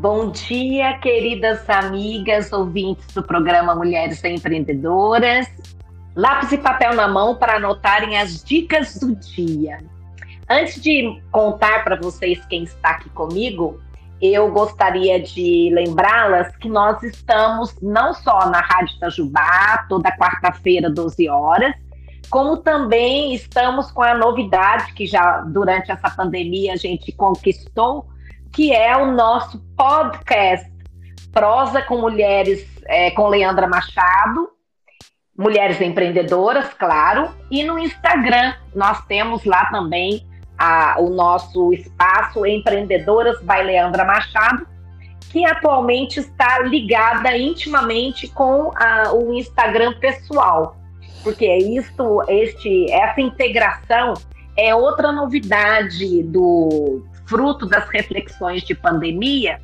Bom dia, queridas amigas, ouvintes do programa Mulheres Empreendedoras. Lápis e papel na mão para anotarem as dicas do dia. Antes de contar para vocês quem está aqui comigo, eu gostaria de lembrá-las que nós estamos não só na Rádio Itajubá, toda quarta-feira, 12 horas, como também estamos com a novidade que já durante essa pandemia a gente conquistou, que é o nosso podcast. Prosa com Mulheres, é, com Leandra Machado, Mulheres Empreendedoras, claro, e no Instagram nós temos lá também a, o nosso espaço Empreendedoras by Leandra Machado, que atualmente está ligada intimamente com a, o Instagram pessoal porque é isto, este, essa integração é outra novidade do fruto das reflexões de pandemia,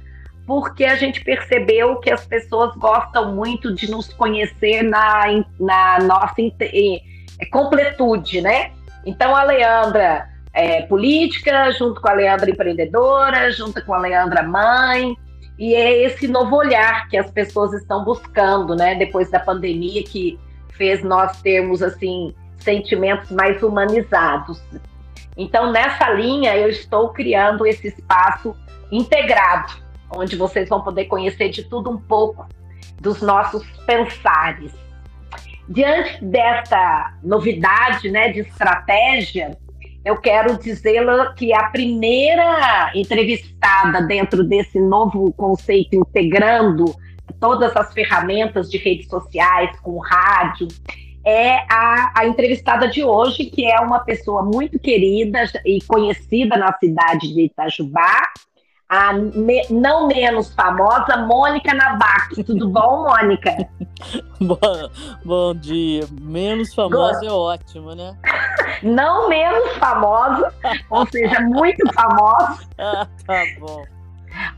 porque a gente percebeu que as pessoas gostam muito de nos conhecer na, na nossa é, completude, né? Então a Leandra é política, junto com a Leandra empreendedora, junto com a Leandra mãe, e é esse novo olhar que as pessoas estão buscando, né? Depois da pandemia, que fez nós termos assim sentimentos mais humanizados. Então, nessa linha, eu estou criando esse espaço integrado, onde vocês vão poder conhecer de tudo um pouco dos nossos pensares. Diante desta novidade, né, de estratégia, eu quero dizer que a primeira entrevistada dentro desse novo conceito integrando todas as ferramentas de redes sociais, com rádio, é a, a, entrevistada de hoje, que é uma pessoa muito querida e conhecida na cidade de Itajubá, a me, não menos famosa Mônica Nabac. Tudo bom, Mônica? bom, bom dia. Menos famosa é ótimo, né? não menos famosa, ou seja, muito famosa. ah, tá bom.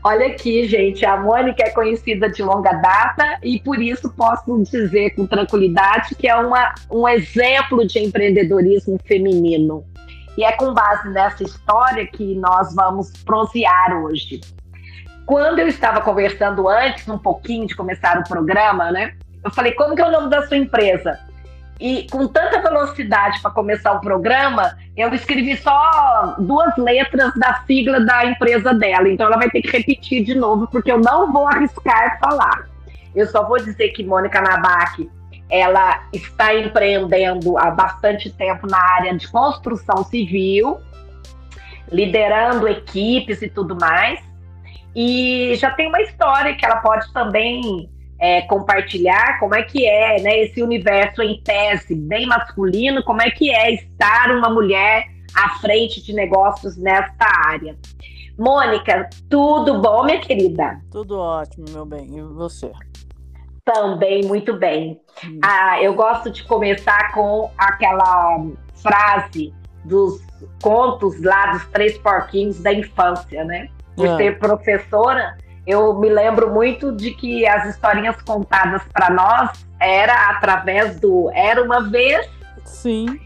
Olha aqui, gente, a Mônica é conhecida de longa data e por isso posso dizer com tranquilidade que é uma, um exemplo de empreendedorismo feminino. E é com base nessa história que nós vamos prosear hoje. Quando eu estava conversando antes, um pouquinho de começar o programa, né? Eu falei, como que é o nome da sua empresa? E com tanta velocidade para começar o programa, eu escrevi só duas letras da sigla da empresa dela. Então ela vai ter que repetir de novo, porque eu não vou arriscar falar. Eu só vou dizer que Mônica Nabac, ela está empreendendo há bastante tempo na área de construção civil, liderando equipes e tudo mais. E já tem uma história que ela pode também é, compartilhar como é que é né, esse universo em tese bem masculino, como é que é estar uma mulher à frente de negócios nesta área. Mônica, tudo bom, minha querida? Tudo ótimo, meu bem. E você? Também muito bem. Hum. Ah, eu gosto de começar com aquela frase dos contos lá dos três porquinhos da infância, né? Por é. ser professora, eu me lembro muito de que as historinhas contadas para nós era através do Era uma vez. Sim.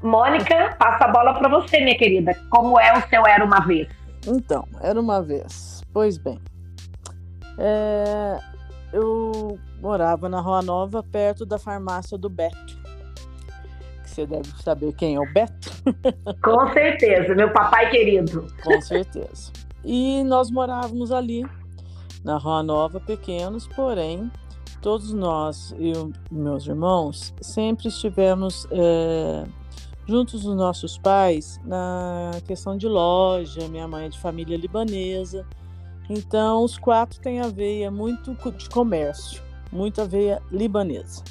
Mônica, passa a bola para você, minha querida. Como é o seu Era uma vez? Então, Era uma vez. Pois bem, é... eu morava na Rua Nova, perto da farmácia do Beto. Que você deve saber quem é o Beto. Com certeza, meu papai querido. Com certeza. E nós morávamos ali, na Rua Nova, pequenos, porém, todos nós e meus irmãos sempre estivemos é, juntos dos nossos pais na questão de loja. Minha mãe é de família libanesa, então os quatro têm a veia muito de comércio, muita veia libanesa.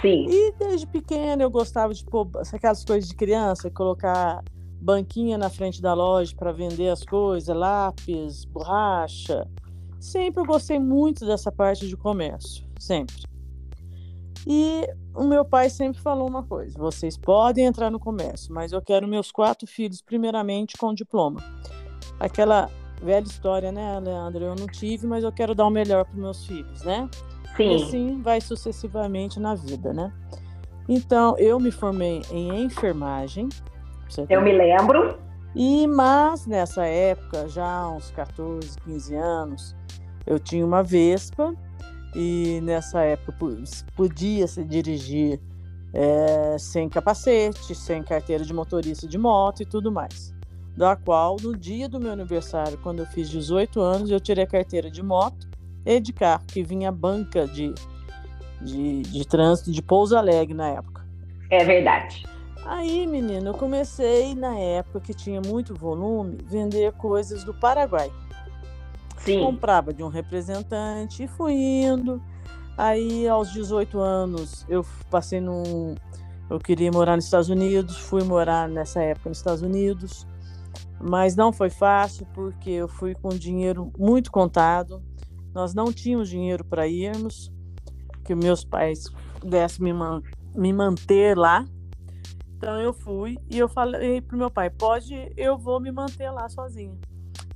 Sim. E desde pequena eu gostava de pôr aquelas coisas de criança, colocar banquinha na frente da loja para vender as coisas, lápis, borracha. Sempre eu gostei muito dessa parte de comércio, sempre. E o meu pai sempre falou uma coisa: vocês podem entrar no comércio, mas eu quero meus quatro filhos, primeiramente, com diploma. Aquela velha história, né, Leandro? Eu não tive, mas eu quero dar o melhor para meus filhos, né? Sim. E assim vai sucessivamente na vida, né? Então, eu me formei em enfermagem, eu me lembro. E mas nessa época, já uns 14, 15 anos, eu tinha uma Vespa e nessa época podia se dirigir é, sem capacete, sem carteira de motorista de moto e tudo mais. Da qual, no dia do meu aniversário, quando eu fiz 18 anos, eu tirei a carteira de moto e de carro, que vinha banca de, de, de trânsito de Pouso Alegre na época. É verdade. Aí, menina, eu comecei na época que tinha muito volume, vender coisas do Paraguai. Sim. Comprava de um representante e fui indo. Aí, aos 18 anos, eu passei num. Eu queria morar nos Estados Unidos, fui morar nessa época nos Estados Unidos, mas não foi fácil porque eu fui com dinheiro muito contado. Nós não tínhamos dinheiro para irmos, que meus pais pudessem me, man me manter lá. Então eu fui e eu falei pro meu pai: pode, eu vou me manter lá sozinha.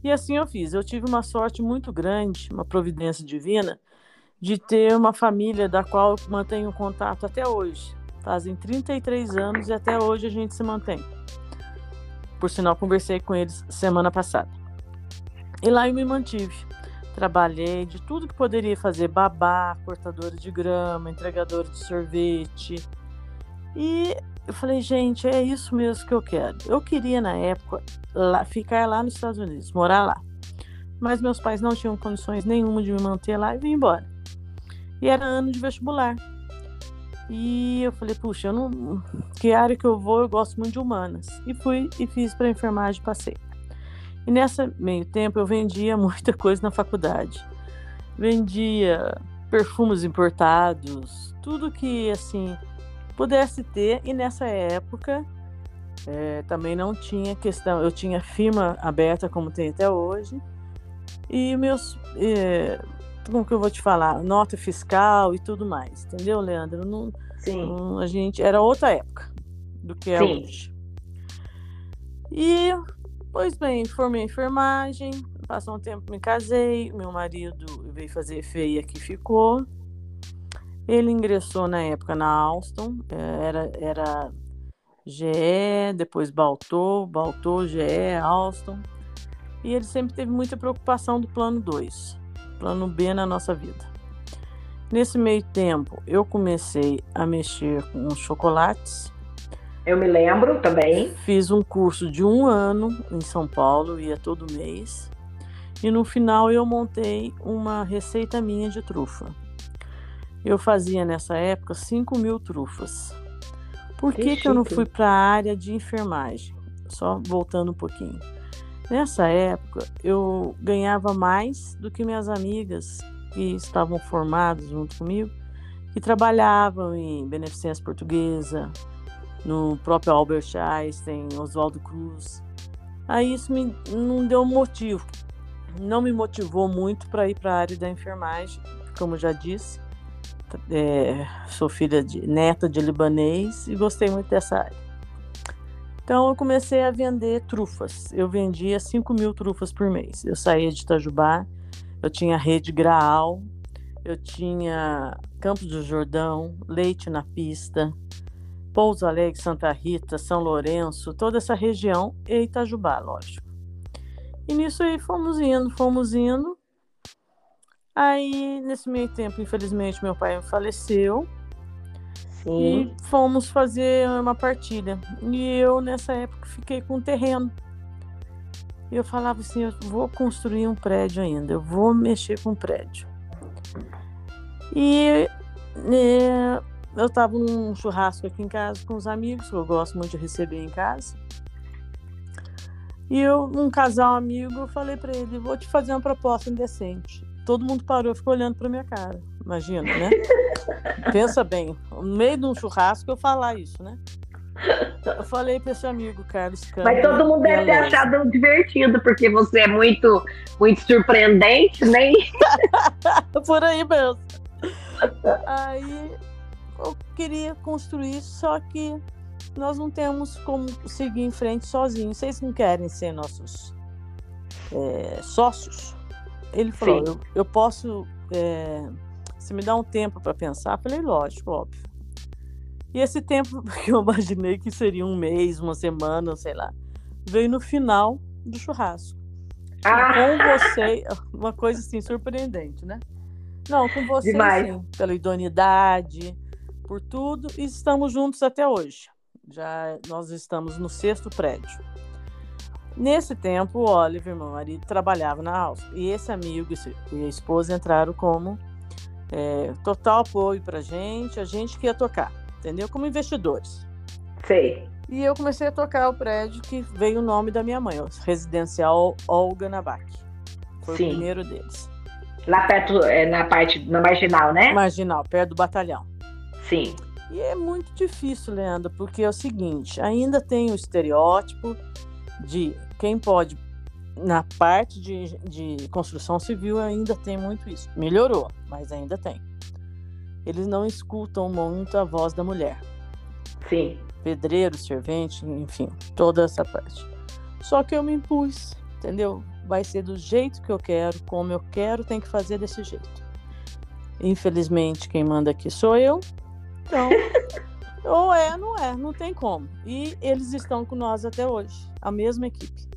E assim eu fiz. Eu tive uma sorte muito grande, uma providência divina, de ter uma família da qual eu mantenho contato até hoje. Fazem 33 anos e até hoje a gente se mantém. Por sinal, conversei com eles semana passada. E lá eu me mantive. Trabalhei de tudo que poderia fazer: babá, cortadora de grama, entregadora de sorvete. E eu falei, gente, é isso mesmo que eu quero. Eu queria, na época, lá, ficar lá nos Estados Unidos, morar lá. Mas meus pais não tinham condições nenhuma de me manter lá e vim embora. E era ano de vestibular. E eu falei, puxa, eu não. Que área que eu vou? Eu gosto muito de humanas. E fui e fiz para enfermagem passei. E nessa meio tempo eu vendia muita coisa na faculdade. Vendia perfumes importados, tudo que assim pudesse ter. E nessa época é, também não tinha questão. Eu tinha firma aberta como tem até hoje. E meus. É, como que eu vou te falar? Nota fiscal e tudo mais, entendeu, Leandro? Não, Sim. Não, a gente era outra época do que é Sim. hoje. E, pois bem, formei enfermagem, passou um tempo me casei, meu marido veio fazer feia que ficou. Ele ingressou na época na Alstom, é, era, era GE, depois Baltou, Baltou, GE, Alstom. E ele sempre teve muita preocupação do plano 2 plano B na nossa vida. Nesse meio tempo, eu comecei a mexer com chocolates. Eu me lembro também. Fiz um curso de um ano em São Paulo, ia todo mês. E no final eu montei uma receita minha de trufa. Eu fazia nessa época 5 mil trufas. Por que, que, que eu não fui para a área de enfermagem? Só voltando um pouquinho. Nessa época, eu ganhava mais do que minhas amigas que estavam formadas junto comigo, que trabalhavam em beneficência portuguesa, no próprio Albert Einstein, Oswaldo Cruz. Aí isso me, não deu motivo, não me motivou muito para ir para a área da enfermagem, como já disse. É, sou filha de neta de libanês e gostei muito dessa área. Então eu comecei a vender trufas. Eu vendia 5 mil trufas por mês. Eu saía de Itajubá, eu tinha rede Graal, eu tinha Campos do Jordão, Leite na Pista, Pouso Alegre, Santa Rita, São Lourenço, toda essa região e Itajubá, lógico. E nisso aí fomos indo, fomos indo. Aí, nesse meio tempo, infelizmente, meu pai faleceu. Sim. E fomos fazer uma partilha. E eu, nessa época, fiquei com um terreno. E eu falava assim: eu vou construir um prédio ainda, eu vou mexer com um prédio. E é, eu estava num churrasco aqui em casa com os amigos, que eu gosto muito de receber em casa. E eu, um casal amigo, eu falei para ele: vou te fazer uma proposta indecente. Todo mundo parou, ficou olhando para minha cara. Imagina, né? Pensa bem, no meio de um churrasco eu falar isso, né? Eu falei para esse amigo, Carlos Câmara. Mas todo mundo deve ter achado divertido, porque você é muito, muito surpreendente, nem. Por aí mesmo. Aí eu queria construir, só que nós não temos como seguir em frente sozinhos. Vocês não querem ser nossos é, sócios? Ele falou: eu, eu, posso. É, se me dá um tempo para pensar, falei, lógico, óbvio. E esse tempo que eu imaginei que seria um mês, uma semana, sei lá, veio no final do churrasco. Ah. Com você, uma coisa assim surpreendente, né? Não, com você sim, pela idoneidade, por tudo, e estamos juntos até hoje. Já nós estamos no sexto prédio. Nesse tempo, o Oliver, meu marido, trabalhava na Alfa. E esse amigo e a esposa entraram como é, total apoio para gente, a gente que ia tocar, entendeu? Como investidores. Sei. E eu comecei a tocar o prédio que veio o nome da minha mãe, o Residencial Olga Nabak. Foi Sim. o primeiro deles. Lá perto, é, na parte, na marginal, né? Marginal, perto do batalhão. Sim. E é muito difícil, Leandro, porque é o seguinte, ainda tem o estereótipo de quem pode, na parte de, de construção civil, ainda tem muito isso. Melhorou, mas ainda tem. Eles não escutam muito a voz da mulher. Sim. Pedreiro, servente, enfim, toda essa parte. Só que eu me impus, entendeu? Vai ser do jeito que eu quero, como eu quero, tem que fazer desse jeito. Infelizmente, quem manda aqui sou eu. Então, ou é, não é, não tem como. E eles estão com nós até hoje, a mesma equipe.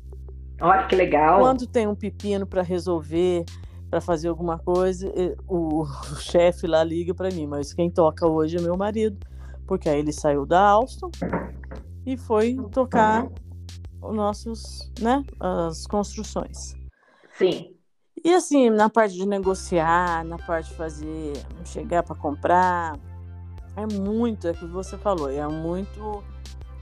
Olha que legal. Quando tem um pepino para resolver, para fazer alguma coisa, o, o chefe lá liga para mim, mas quem toca hoje é meu marido, porque aí ele saiu da Alstom e foi tocar os nossos, né, as construções. Sim. E assim, na parte de negociar, na parte de fazer, chegar para comprar, é muito, é o que você falou, é muito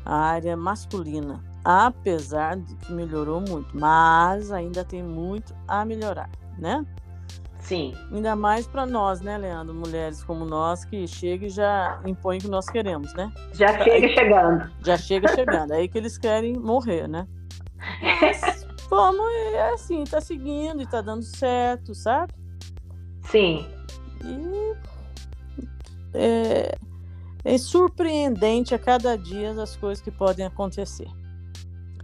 a área masculina apesar de que melhorou muito, mas ainda tem muito a melhorar, né? Sim. Ainda mais para nós, né, Leandro? Mulheres como nós que chega e já impõe o que nós queremos, né? Já chega chegando. Já chega chegando. É aí que eles querem morrer, né? Mas, vamos, é assim, tá seguindo e tá dando certo, sabe? Sim. E é, é surpreendente a cada dia as coisas que podem acontecer.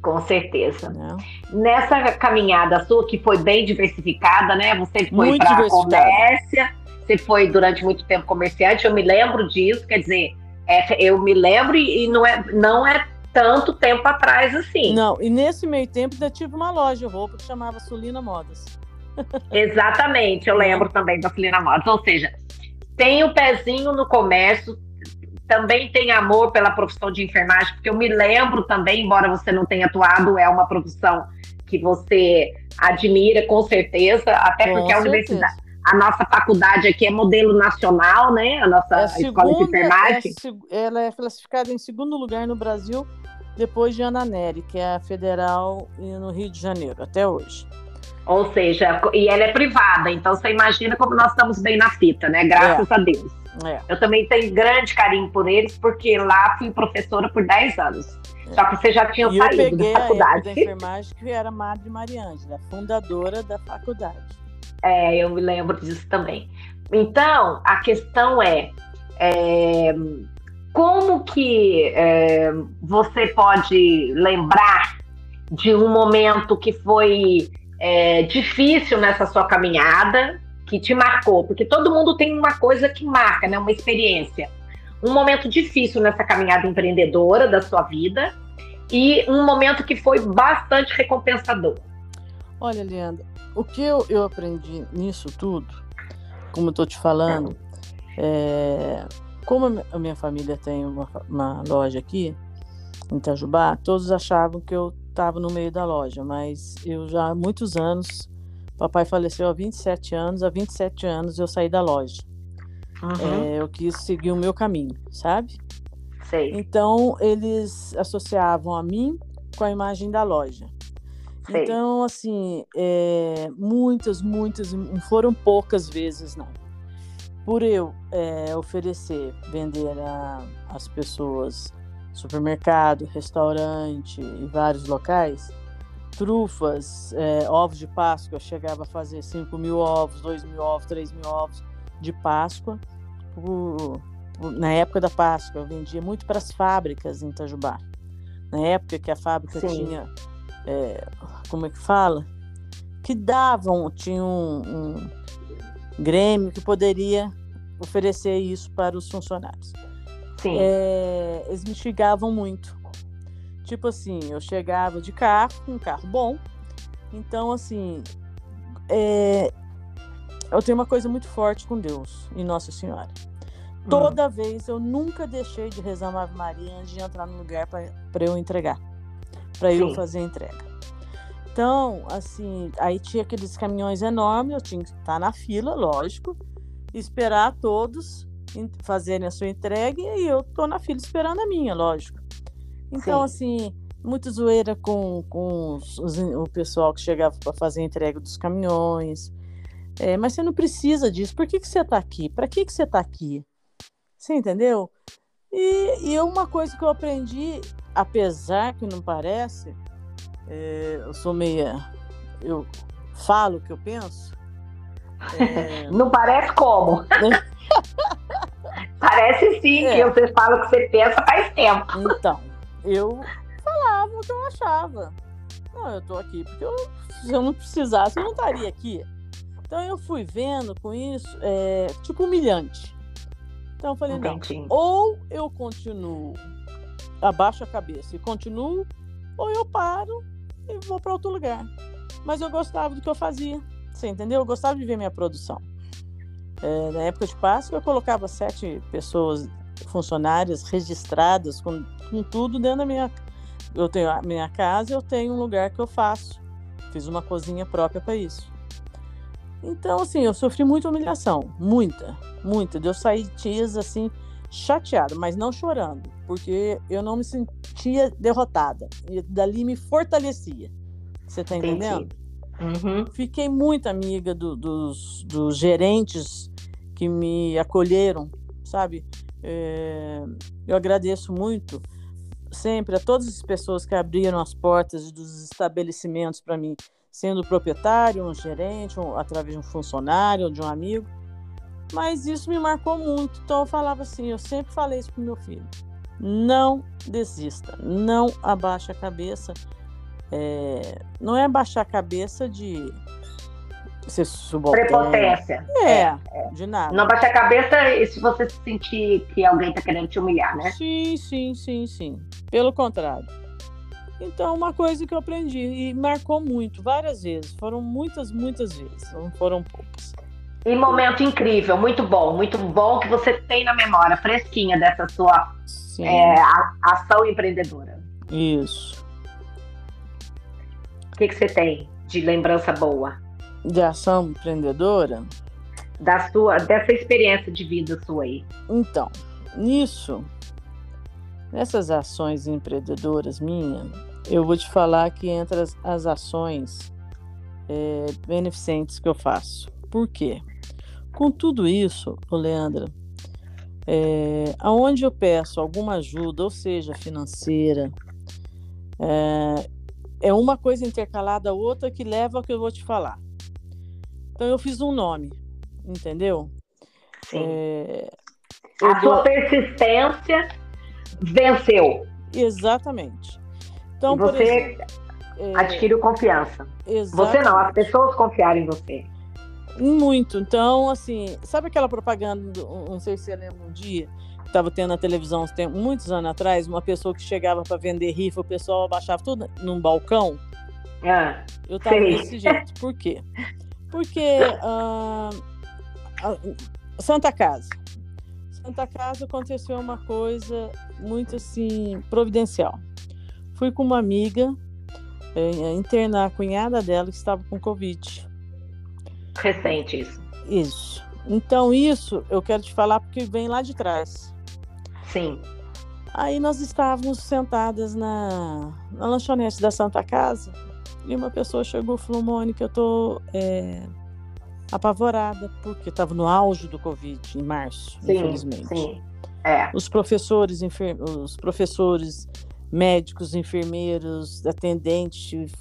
Com certeza. Não. Nessa caminhada sua, que foi bem diversificada, né? Você foi para comércio, você foi durante muito tempo comerciante, eu me lembro disso, quer dizer, é, eu me lembro e, e não, é, não é tanto tempo atrás assim. Não, e nesse meio tempo ainda tive uma loja de roupa que chamava Sulina Modas. Exatamente, eu lembro também da Sulina Modas. Ou seja, tem o pezinho no comércio, também tem amor pela profissão de enfermagem, porque eu me lembro também, embora você não tenha atuado, é uma profissão que você admira com certeza, até com porque certeza. a universidade, a nossa faculdade aqui é modelo nacional, né? A nossa é a segunda, escola de enfermagem. É, ela é classificada em segundo lugar no Brasil, depois de Ana Nery, que é a federal no Rio de Janeiro, até hoje. Ou seja, e ela é privada, então você imagina como nós estamos bem na fita, né? Graças é. a Deus. É. Eu também tenho grande carinho por eles, porque lá fui professora por 10 anos. É. Só que você já tinha e saído eu peguei da faculdade. A da enfermagem, que era Madre Mariângela, fundadora da faculdade. É, eu me lembro disso também. Então, a questão é, é como que é, você pode lembrar de um momento que foi é, difícil nessa sua caminhada, que te marcou? Porque todo mundo tem uma coisa que marca, né? Uma experiência. Um momento difícil nessa caminhada empreendedora da sua vida e um momento que foi bastante recompensador. Olha, Leandra, o que eu, eu aprendi nisso tudo, como eu estou te falando, é, como a minha família tem uma, uma loja aqui em Itajubá, todos achavam que eu estava no meio da loja, mas eu já há muitos anos Papai faleceu há 27 anos, há 27 anos eu saí da loja. Uhum. É, eu quis seguir o meu caminho, sabe? Sei. Então, eles associavam a mim com a imagem da loja. Sei. Então, assim, é, muitas, muitas, não foram poucas vezes, não. Por eu é, oferecer, vender às pessoas supermercado, restaurante e vários locais, trufas, é, ovos de Páscoa, eu chegava a fazer 5 mil ovos, 2 mil ovos, 3 mil ovos de Páscoa. Por, por, na época da Páscoa, eu vendia muito para as fábricas em Itajubá. Na época que a fábrica Sim. tinha, é, como é que fala? Que davam, tinha um, um grêmio que poderia oferecer isso para os funcionários. Sim. É, eles me xingavam muito Tipo assim, eu chegava de carro, um carro bom. Então, assim, é, eu tenho uma coisa muito forte com Deus e Nossa Senhora. Hum. Toda vez eu nunca deixei de rezar uma Ave Maria antes de entrar no lugar para eu entregar, para eu fazer a entrega. Então, assim, aí tinha aqueles caminhões enormes, eu tinha que estar na fila, lógico, esperar todos fazerem a sua entrega e eu tô na fila esperando a minha, lógico. Então, Sim. assim, muito zoeira com, com os, os, o pessoal que chegava para fazer a entrega dos caminhões. É, mas você não precisa disso. Por que, que você está aqui? Para que, que você está aqui? Você entendeu? E, e uma coisa que eu aprendi, apesar que não parece, é, eu sou meia. Eu falo o que eu penso. É... Não parece como? parece sim, é. que você fala o que você pensa faz tempo. Então, eu falava o que eu achava. Não, eu tô aqui porque eu, se eu não precisasse, eu não estaria aqui. Então eu fui vendo com isso, é, tipo humilhante. Então eu falei, não, ou eu continuo, abaixo a cabeça e continuo, ou eu paro e vou para outro lugar. Mas eu gostava do que eu fazia, você entendeu? Eu gostava de ver minha produção. É, na época de Páscoa, eu colocava sete pessoas funcionárias registradas com, com tudo dentro da minha eu tenho a minha casa, eu tenho um lugar que eu faço. Fiz uma cozinha própria para isso. Então, assim, eu sofri muita humilhação, muita, muita. De eu sair dias assim chateada, mas não chorando, porque eu não me sentia derrotada e dali me fortalecia. Você tá entendendo? Uhum. Fiquei muito amiga do, dos, dos gerentes que me acolheram, sabe? É, eu agradeço muito sempre a todas as pessoas que abriram as portas dos estabelecimentos para mim, sendo proprietário, um gerente, um, através de um funcionário ou de um amigo. Mas isso me marcou muito. Então eu falava assim, eu sempre falei isso para meu filho: não desista, não abaixe a cabeça. É, não é abaixar a cabeça de ser subalterno. Prepotência. É, é, é, de nada. Não baixe a cabeça se você sentir que alguém está querendo te humilhar, né? Sim, sim, sim, sim. Pelo contrário. Então, uma coisa que eu aprendi e marcou muito, várias vezes. Foram muitas, muitas vezes, não foram poucas. E momento incrível, muito bom, muito bom que você tem na memória, fresquinha dessa sua é, ação empreendedora. Isso. O que, que você tem de lembrança boa? De ação empreendedora? Da sua, dessa experiência de vida sua aí. Então, nisso, nessas ações empreendedoras minhas, eu vou te falar que entre as, as ações é, beneficentes que eu faço. Por quê? Com tudo isso, Leandra, é, aonde eu peço alguma ajuda, ou seja, financeira, é, é uma coisa intercalada a outra que leva ao que eu vou te falar. Então eu fiz um nome, entendeu? Sim. É, a sua persistência venceu. Exatamente. Então, e você exemplo, é, adquiriu confiança. Exatamente. Você não, as pessoas confiaram em você. Muito. Então, assim, sabe aquela propaganda, não sei se você lembra um dia, estava tendo na televisão muitos anos atrás, uma pessoa que chegava para vender rifa, o pessoal abaixava tudo num balcão. Ah, eu estava desse jeito. Por quê? Porque uh, Santa Casa. Santa Casa aconteceu uma coisa muito assim providencial. Fui com uma amiga é, internar a cunhada dela que estava com Covid. Recente isso. Isso. Então, isso eu quero te falar porque vem lá de trás. Sim. Aí nós estávamos sentadas na, na lanchonete da Santa Casa e uma pessoa chegou e falou: Mônica, eu tô é, apavorada, porque estava no auge do Covid, em março, sim, infelizmente. Sim. É. Os professores, enfer... os professores, médicos, enfermeiros, atendentes,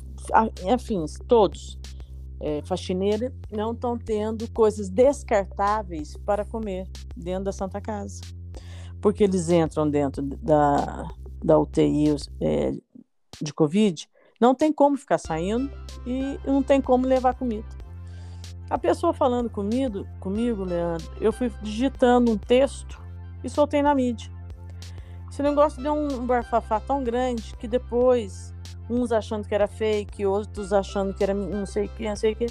afins, todos, é, faxineira, não estão tendo coisas descartáveis para comer dentro da Santa Casa. Porque eles entram dentro da, da UTI é, de Covid não tem como ficar saindo e não tem como levar comida. A pessoa falando comigo, comigo, Leandro, eu fui digitando um texto e soltei na mídia. Esse negócio deu um barfafá tão grande que depois, uns achando que era fake, outros achando que era não sei o que, não sei o que,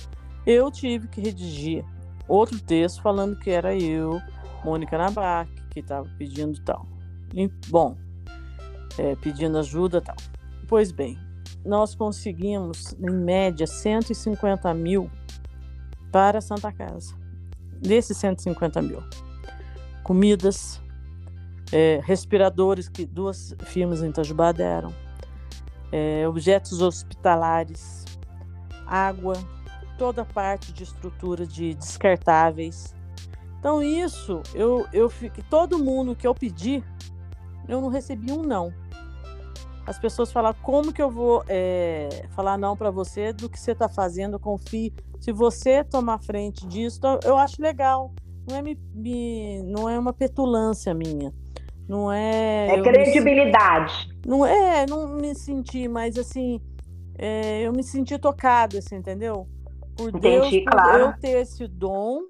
eu tive que redigir outro texto falando que era eu, Mônica Nabac, que estava pedindo tal. E, bom, é, pedindo ajuda tal. Pois bem, nós conseguimos, em média, 150 mil para a Santa Casa. Desses 150 mil. Comidas, é, respiradores que duas firmas em Itajubá deram, é, objetos hospitalares, água, toda a parte de estrutura de descartáveis. Então isso, eu, eu todo mundo que eu pedi, eu não recebi um não. As pessoas falam, como que eu vou é, falar não para você do que você está fazendo, eu confio. Se você tomar frente disso, eu acho legal. Não é, me, me, não é uma petulância minha. Não é. É credibilidade. Me, não é, não me senti, mas assim, é, eu me senti tocada, assim, entendeu? Por Entendi, Deus, claro. eu ter esse dom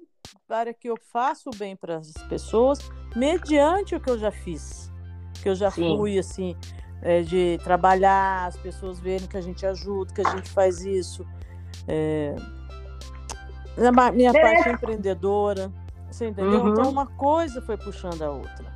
para que eu faça o bem para as pessoas, mediante o que eu já fiz. Que eu já Sim. fui, assim, é, de trabalhar, as pessoas verem que a gente ajuda, que a gente faz isso. É, minha é. parte empreendedora, você entendeu? Uhum. Então uma coisa foi puxando a outra.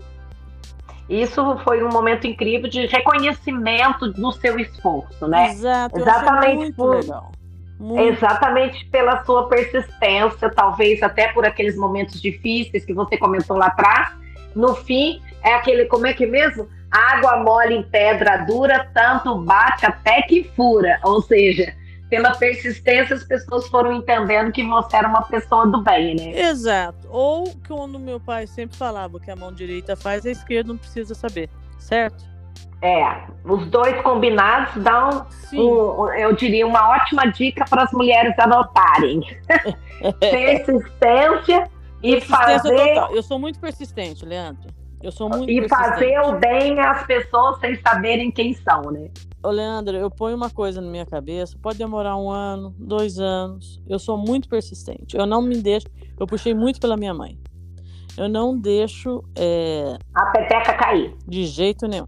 Isso foi um momento incrível de reconhecimento do seu esforço, né? Exato, Exatamente por, legal. Muito. Exatamente pela sua persistência, talvez até por aqueles momentos difíceis que você comentou lá atrás. No fim, é aquele, como é que é mesmo? Água mole em pedra dura, tanto bate até que fura. Ou seja, pela persistência, as pessoas foram entendendo que você era uma pessoa do bem, né? Exato. Ou quando meu pai sempre falava que a mão direita faz, a esquerda não precisa saber, certo? É, os dois combinados dão, um, eu diria, uma ótima dica para as mulheres anotarem. Persistência e Persistência fazer. Total. Eu sou muito persistente, Leandro. Eu sou muito E fazer o bem às pessoas sem saberem quem são, né? Ô, Leandro, eu ponho uma coisa na minha cabeça, pode demorar um ano, dois anos. Eu sou muito persistente. Eu não me deixo. Eu puxei muito pela minha mãe. Eu não deixo. É... A peteca cair. De jeito nenhum.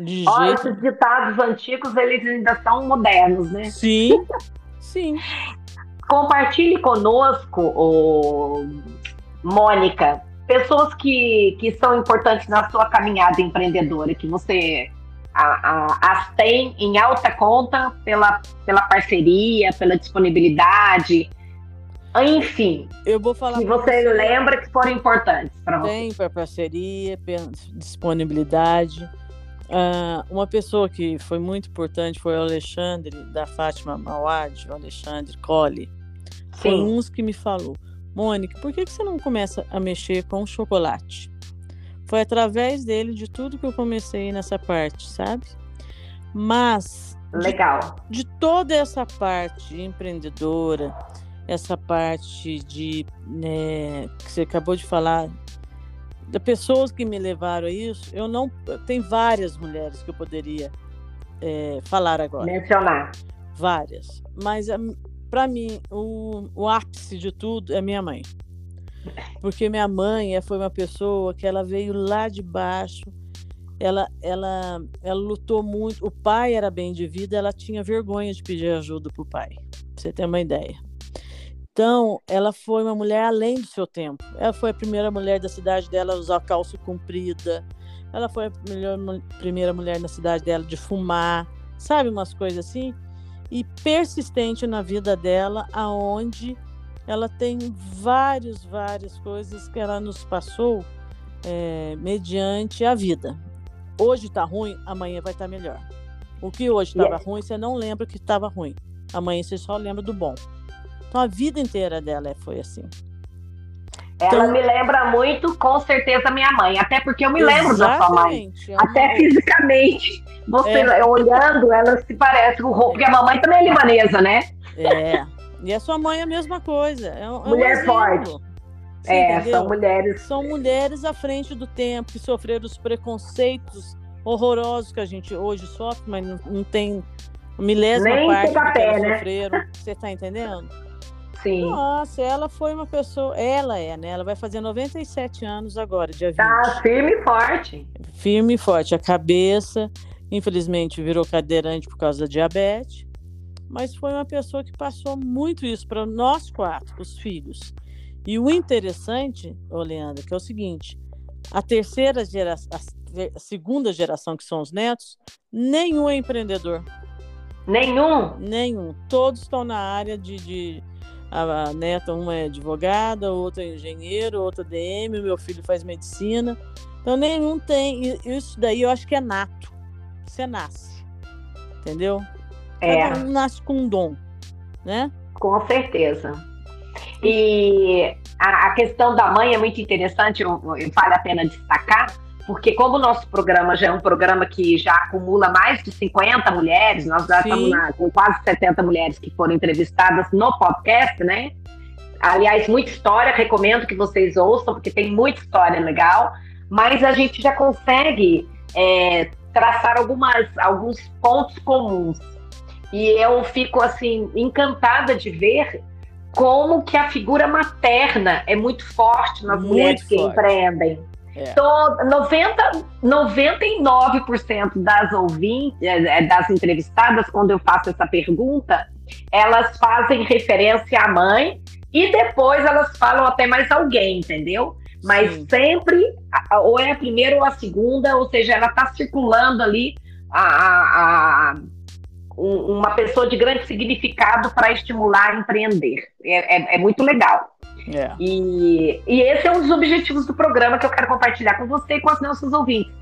De Olha, jeito... esses ditados antigos, eles ainda são modernos, né? Sim. Sim. Compartilhe conosco, ô... Mônica, pessoas que, que são importantes na sua caminhada empreendedora, que você a, a, as tem em alta conta pela, pela parceria, pela disponibilidade, enfim. Eu vou falar. Que você, você lembra que foram importantes para você. Tem para parceria, disponibilidade. Uh, uma pessoa que foi muito importante foi o Alexandre, da Fátima Mawad, o Alexandre Colli. Foi uns que me falou, Mônica, por que, que você não começa a mexer com chocolate? Foi através dele de tudo que eu comecei nessa parte, sabe? Mas legal. De, de toda essa parte empreendedora, essa parte de né, que você acabou de falar, de pessoas que me levaram a isso, eu não tem várias mulheres que eu poderia é, falar agora. Mencionar. Várias, mas para mim o, o ápice de tudo é minha mãe. Porque minha mãe foi uma pessoa que ela veio lá de baixo, ela, ela, ela lutou muito. O pai era bem de vida, ela tinha vergonha de pedir ajuda para o pai, pra você ter uma ideia. Então, ela foi uma mulher além do seu tempo. Ela foi a primeira mulher da cidade dela a usar calça comprida. Ela foi a melhor, primeira mulher na cidade dela de fumar. Sabe umas coisas assim? E persistente na vida dela, aonde ela tem várias, várias coisas que ela nos passou é, mediante a vida. Hoje está ruim, amanhã vai estar tá melhor. O que hoje estava yeah. ruim, você não lembra que estava ruim. Amanhã você só lembra do bom. Então a vida inteira dela foi assim. Ela então, me lembra muito, com certeza, minha mãe. Até porque eu me lembro da sua mãe. Até fisicamente. Você é. olhando, ela se parece com o Porque a mamãe também é libanesa, né? É. E a sua mãe é a mesma coisa. É, é Mulher um forte. é, entendeu? são mulheres. São mulheres à frente do tempo, que sofreram os preconceitos horrorosos que a gente hoje sofre, mas não, não tem milésima Nem parte do que elas né? sofreram. Você está entendendo? Sim. Nossa, ela foi uma pessoa. Ela é, né? Ela vai fazer 97 anos agora, dia 20. Tá firme e forte. Firme e forte. A cabeça, infelizmente, virou cadeirante por causa da diabetes. Mas foi uma pessoa que passou muito isso para nós quatro, os filhos. E o interessante, ô Leandro, que é o seguinte: a terceira geração, a segunda geração, que são os netos, nenhum é empreendedor. Nenhum? Nenhum. Todos estão na área de, de a neta, uma é advogada, outra é engenheiro, outra DM, meu filho faz medicina. Então nenhum tem. Isso daí eu acho que é nato. Você nasce. Entendeu? É. Cada um nasce com um dom, né? Com certeza. E a, a questão da mãe é muito interessante, eu, eu, vale a pena destacar, porque como o nosso programa já é um programa que já acumula mais de 50 mulheres, nós já Sim. estamos na, com quase 70 mulheres que foram entrevistadas no podcast, né? Aliás, muita história, recomendo que vocês ouçam, porque tem muita história legal, mas a gente já consegue é, traçar algumas, alguns pontos comuns. E eu fico, assim, encantada de ver como que a figura materna é muito forte nas muito mulheres forte. que empreendem. É. 90, 99% das ouvintes, é, é, das entrevistadas, quando eu faço essa pergunta, elas fazem referência à mãe e depois elas falam até mais alguém, entendeu? Mas Sim. sempre, ou é a primeira ou a segunda, ou seja, ela está circulando ali a, a, a um, uma pessoa de grande significado para estimular a empreender. É, é, é muito legal. É. E, e esse é um dos objetivos do programa que eu quero compartilhar com você e com os nossos ouvintes.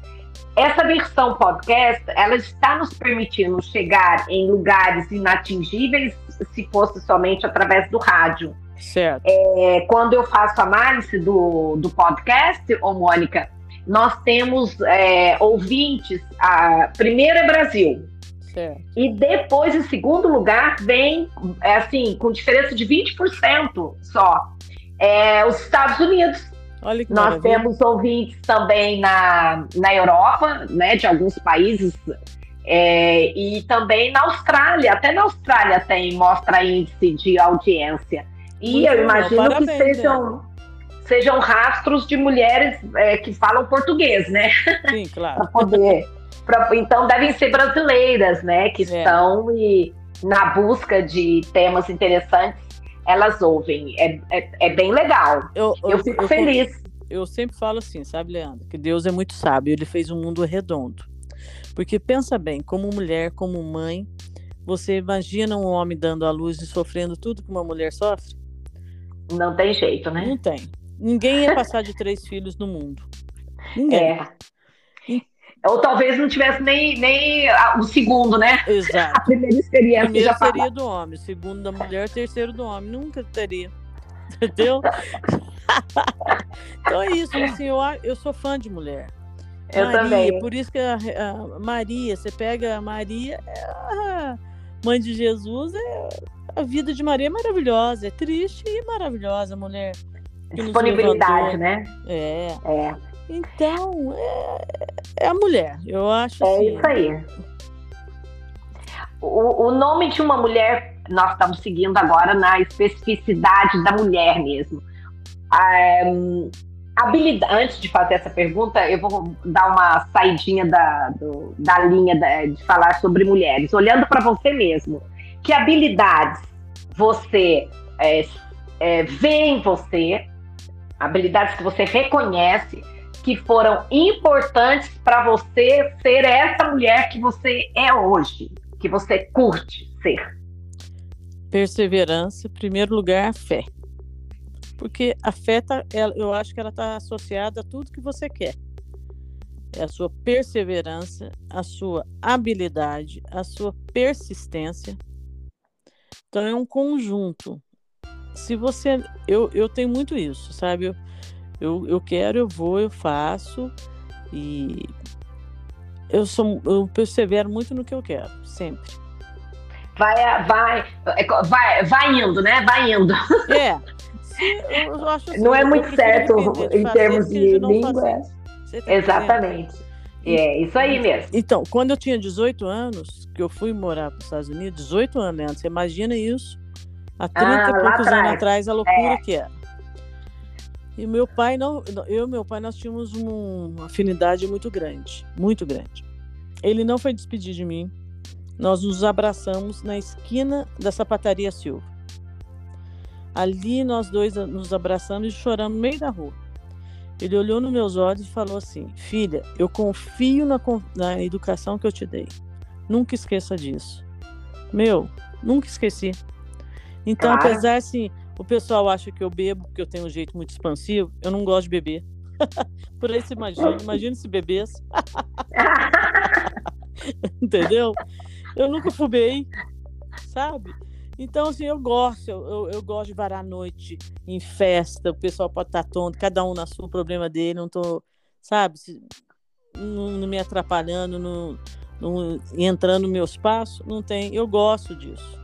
Essa versão podcast, ela está nos permitindo chegar em lugares inatingíveis se fosse somente através do rádio. Certo. É, quando eu faço análise do, do podcast, ô Mônica, nós temos é, ouvintes, a, primeiro é Brasil, Certo. E depois, em segundo lugar, vem, é assim, com diferença de 20% só, é, os Estados Unidos. Olha que Nós maravilha. temos ouvintes também na, na Europa, né, de alguns países, é, e também na Austrália. Até na Austrália tem, mostra índice de audiência. E Muito eu imagino Parabéns, que sejam, sejam rastros de mulheres é, que falam português, né? Sim, claro. para poder Pra, então devem ser brasileiras, né? Que é. estão e, na busca de temas interessantes, elas ouvem. É, é, é bem legal. Eu, eu, eu fico eu, feliz. Eu sempre falo assim, sabe, Leandro? Que Deus é muito sábio, ele fez um mundo redondo. Porque pensa bem, como mulher, como mãe, você imagina um homem dando à luz e sofrendo tudo que uma mulher sofre? Não tem jeito, né? Não tem. Ninguém ia passar de três filhos no mundo. Ninguém. É. Ou talvez não tivesse nem, nem o segundo, né? Exato. A primeira experiência. Primeiro já seria do homem, segundo da mulher, terceiro do homem. Nunca teria. Entendeu? então é isso, assim, eu, eu sou fã de mulher. Eu Maria, também. Por isso que a, a, Maria, você pega a Maria, é a mãe de Jesus, é, a vida de Maria é maravilhosa, é triste e maravilhosa, mulher. Disponibilidade, né? É. É. Então, é, é a mulher, eu acho. É assim. isso aí. O, o nome de uma mulher, nós estamos seguindo agora na especificidade da mulher mesmo. Um, habilidade, antes de fazer essa pergunta, eu vou dar uma saidinha da, do, da linha da, de falar sobre mulheres, olhando para você mesmo. Que habilidades você é, é, vê em você, habilidades que você reconhece que foram importantes para você ser essa mulher que você é hoje, que você curte ser? Perseverança, em primeiro lugar, fé. Porque a fé, tá, eu acho que ela está associada a tudo que você quer. É a sua perseverança, a sua habilidade, a sua persistência. Então é um conjunto. Se você. Eu, eu tenho muito isso, sabe? Eu, eu, eu quero, eu vou, eu faço. E eu sou eu persevero muito no que eu quero, sempre. Vai, vai, é, vai, vai indo, né? Vai indo. É. eu acho assim, não é muito certo em termos de língua. Tá Exatamente. É isso aí mesmo. Então, quando eu tinha 18 anos, que eu fui morar para os Estados Unidos, 18 anos, né? Você imagina isso Há 30 ah, e poucos anos atrás, a loucura é. que era. E meu pai não, eu e meu pai nós tínhamos uma afinidade muito grande, muito grande. Ele não foi despedir de mim. Nós nos abraçamos na esquina da sapataria Silva. Ali nós dois nos abraçamos e choramos no meio da rua. Ele olhou nos meus olhos e falou assim: Filha, eu confio na, na educação que eu te dei. Nunca esqueça disso. Meu, nunca esqueci. Então, apesar assim, o pessoal acha que eu bebo porque eu tenho um jeito muito expansivo, eu não gosto de beber. Por aí você imagina, imagina se bebesse. Entendeu? Eu nunca fubei, sabe? Então, assim, eu gosto, eu, eu, gosto de varar a noite em festa, o pessoal pode estar tonto, cada um na sua problema dele, não tô, sabe, não, não me atrapalhando, não, não, entrando no meu espaço, não tem, eu gosto disso.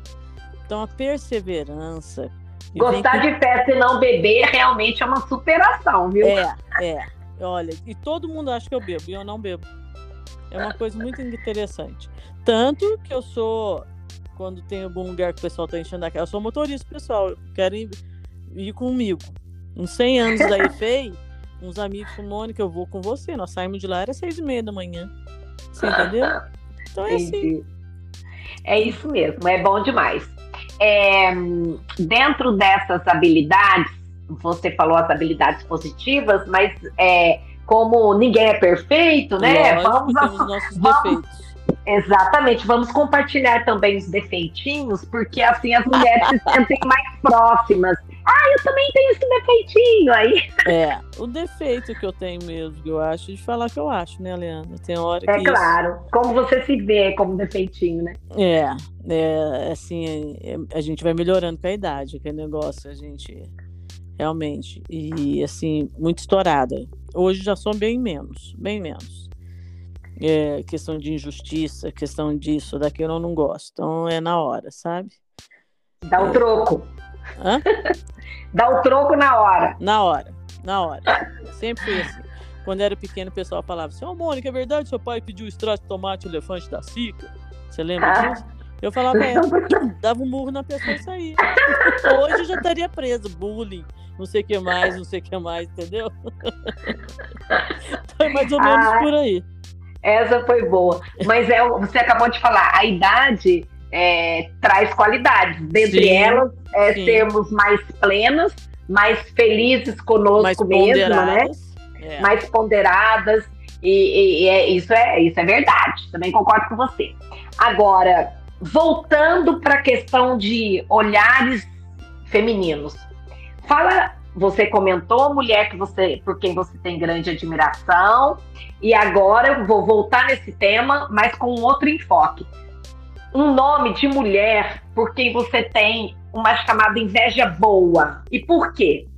Então, a perseverança. Gostar de festa e não beber realmente é uma superação, viu? É, é. Olha, e todo mundo acha que eu bebo, e eu não bebo. É uma coisa muito interessante. Tanto que eu sou quando tem algum lugar que o pessoal tá enchendo a cara. Eu sou motorista, pessoal. Querem ir comigo. Uns 100 anos da EFEI, uns amigos com Mônica, eu vou com você. Nós saímos de lá, era seis e meia da manhã. Você entendeu? Então é assim. É isso mesmo, é bom demais. É, dentro dessas habilidades, você falou as habilidades positivas, mas é, como ninguém é perfeito, né? Lógico, vamos, nossos vamos, defeitos Exatamente, vamos compartilhar também os defeitinhos, porque assim as mulheres se sentem mais próximas. Ah, eu também tenho esse defeitinho aí. É, o defeito que eu tenho mesmo, eu acho, de falar que eu acho, né, Leandra? Tem hora é que. É claro, isso... como você se vê como defeitinho, né? É, é assim, é, a gente vai melhorando com a idade, aquele negócio, a gente realmente. E assim, muito estourada. Hoje já sou bem menos, bem menos é, questão de injustiça, questão disso, daquilo eu não gosto. Então é na hora, sabe? Dá o troco. Hã? Dá o troco na hora. Na hora, na hora. Sempre foi assim. Quando era pequeno, o pessoal falava assim: Ô, oh, Mônica, é verdade seu pai pediu extrato de tomate elefante da Sica? Você lembra ah. disso? Eu falava, é, dava um burro na pessoa e saía. Hoje eu já estaria preso, bullying, não sei o que mais, não sei o que mais, entendeu? então é mais ou menos ah. por aí. Essa foi boa. Mas é, você acabou de falar, a idade é, traz qualidades. Dentre sim, elas, é, sermos mais plenas, mais felizes conosco mais mesmo, né? É. Mais ponderadas. E, e, e é, isso, é, isso é verdade. Também concordo com você. Agora, voltando para a questão de olhares femininos. Fala você comentou, mulher que você, por quem você tem grande admiração, e agora eu vou voltar nesse tema, mas com um outro enfoque. Um nome de mulher por quem você tem uma chamada inveja boa. E por quê?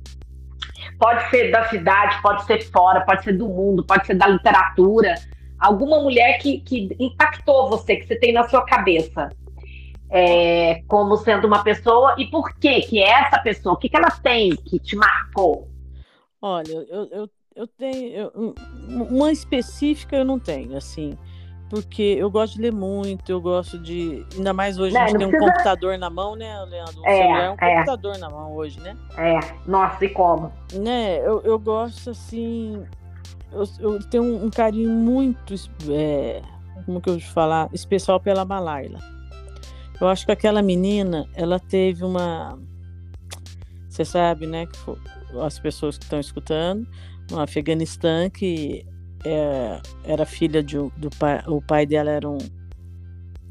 Pode ser da cidade, pode ser fora, pode ser do mundo, pode ser da literatura. Alguma mulher que, que impactou você, que você tem na sua cabeça é, como sendo uma pessoa e por que que é essa pessoa? O que, que ela tem que te marcou? Olha, eu, eu, eu tenho eu, uma específica eu não tenho, assim, porque eu gosto de ler muito, eu gosto de. Ainda mais hoje não, a gente tem precisa... um computador na mão, né, Leandro? é, é um é. computador na mão hoje, né? É, nossa, e como? Né, eu, eu gosto assim. Eu, eu tenho um, um carinho muito. É, como que eu vou falar? Especial pela Malaila. Eu acho que aquela menina, ela teve uma. Você sabe, né? Que foi, as pessoas que estão escutando, no Afeganistão, que é, era filha de, do pai. O pai dela era um,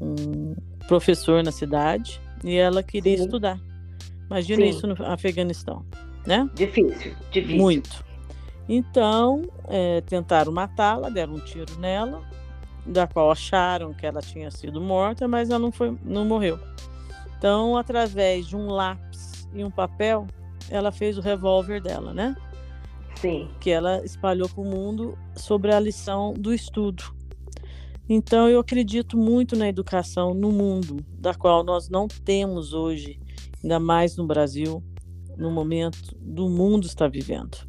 um professor na cidade e ela queria Sim. estudar. Imagina Sim. isso no Afeganistão, né? Difícil, difícil. Muito. Então, é, tentaram matá-la, deram um tiro nela, da qual acharam que ela tinha sido morta, mas ela não, foi, não morreu. Então, através de um lápis e um papel, ela fez o revólver dela, né? Sim. Que ela espalhou para o mundo sobre a lição do estudo. Então, eu acredito muito na educação no mundo, da qual nós não temos hoje, ainda mais no Brasil, no momento do mundo está vivendo.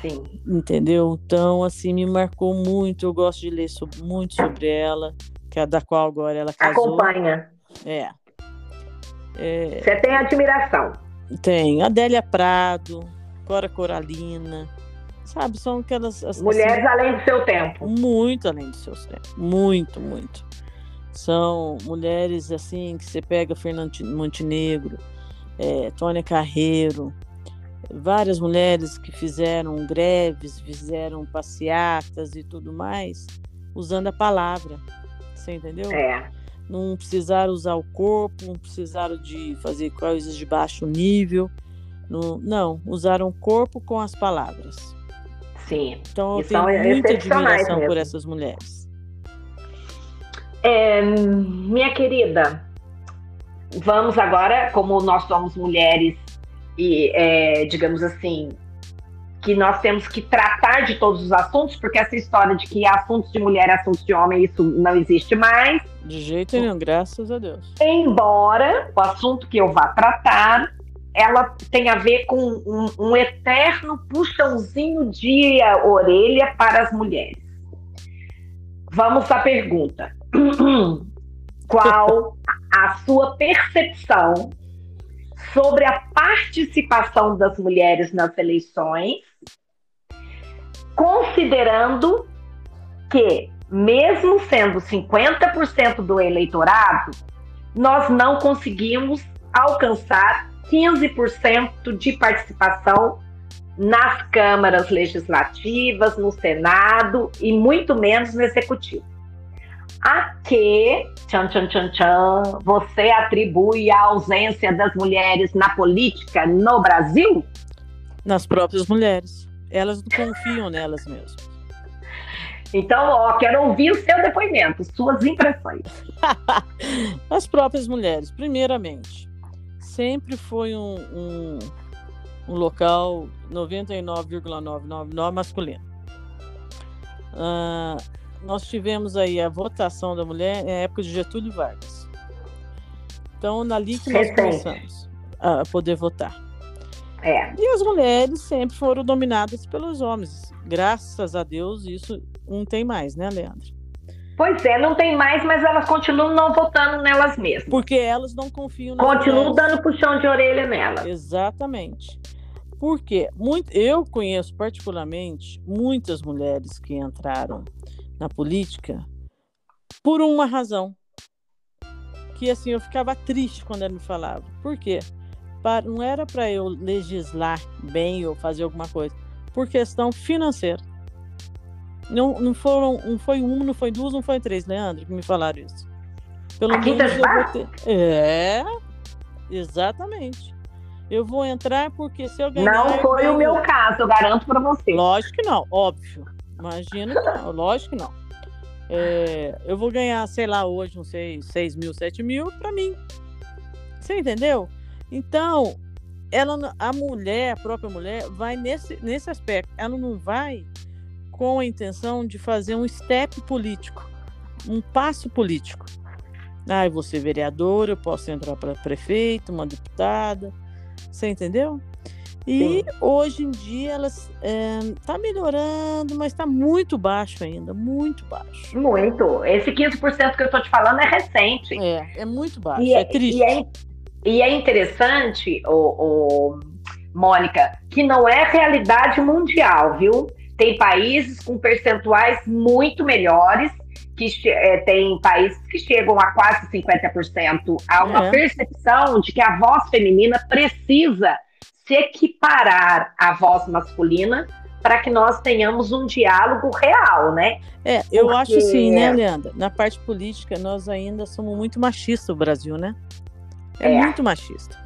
Sim. Entendeu? Então, assim, me marcou muito. Eu gosto de ler sobre, muito sobre ela, que é da qual agora ela casou. Acompanha. É. É... Você tem admiração? Tem. Adélia Prado, Cora Coralina, sabe? São aquelas. Assim, Mulheres além do seu tempo. Muito além do seu tempo. Muito, muito. São mulheres assim que você pega Fernando Montenegro, é, Tônia Carreiro, várias mulheres que fizeram greves, fizeram passeatas e tudo mais, usando a palavra. Você entendeu? É. Não precisaram usar o corpo, não precisaram de fazer coisas de baixo nível. Não, não usaram o corpo com as palavras. Sim. Então eu tenho muita admiração mesmo. por essas mulheres. É, minha querida, vamos agora, como nós somos mulheres e, é, digamos assim, que nós temos que tratar de todos os assuntos, porque essa história de que assuntos de mulher, assuntos de homem, isso não existe mais. De jeito nenhum, graças a Deus. Embora o assunto que eu vá tratar, ela tem a ver com um, um eterno puxãozinho de orelha para as mulheres. Vamos à pergunta. Qual a sua percepção sobre a participação das mulheres nas eleições, considerando que, mesmo sendo 50% do eleitorado, nós não conseguimos alcançar 15% de participação nas câmaras legislativas, no Senado e muito menos no Executivo a que, tchan, tchan, tchan, tchan, você atribui a ausência das mulheres na política no Brasil? Nas próprias mulheres. Elas não confiam nelas mesmas. Então, ó, quero ouvir o seu depoimento, suas impressões. As próprias mulheres, primeiramente, sempre foi um, um, um local 99,999 masculino. Uh, nós tivemos aí a votação da mulher na época de Getúlio Vargas. Então, ali que nós começamos a poder votar. É. E as mulheres sempre foram dominadas pelos homens. Graças a Deus, isso não tem mais, né, Leandro? Pois é, não tem mais, mas elas continuam não votando nelas mesmas. Porque elas não confiam nelas. Continuam dando puxão de orelha nelas. Exatamente. Porque muito, eu conheço particularmente muitas mulheres que entraram na política por uma razão. Que assim, eu ficava triste quando ela me falava. Por quê? Para, não era para eu legislar bem ou fazer alguma coisa, por questão financeira. Não, não foram, não foi uma, não foi duas, não foi três, Leandro, que me falaram isso. Pelo Aqui menos eu vou ter. É, exatamente. Eu vou entrar porque se eu ganhar. Não foi o meu caso, eu garanto para você. Lógico que não, óbvio. Imagino que não, lógico que não. É, eu vou ganhar, sei lá, hoje, não sei, 6 mil, 7 mil para mim. Você entendeu? Então, ela, a mulher, a própria mulher, vai nesse, nesse aspecto. Ela não vai com a intenção de fazer um step político, um passo político. Ah, eu vou ser vereadora, eu posso entrar para prefeito, uma deputada. Você entendeu? E Sim. hoje em dia elas está eh, é, melhorando, mas está muito baixo ainda, muito baixo. Muito. Esse 15% que eu estou te falando é recente. É, é muito baixo, e é, é triste. E é, e é interessante, o, o, Mônica, que não é realidade mundial, viu? Tem países com percentuais muito melhores, que é, tem países que chegam a quase 50%. Há uma é. percepção de que a voz feminina precisa se equiparar à voz masculina para que nós tenhamos um diálogo real, né? É, eu Porque... acho assim, né, Leandra? Na parte política, nós ainda somos muito machistas, o Brasil, né? É, é. muito machista.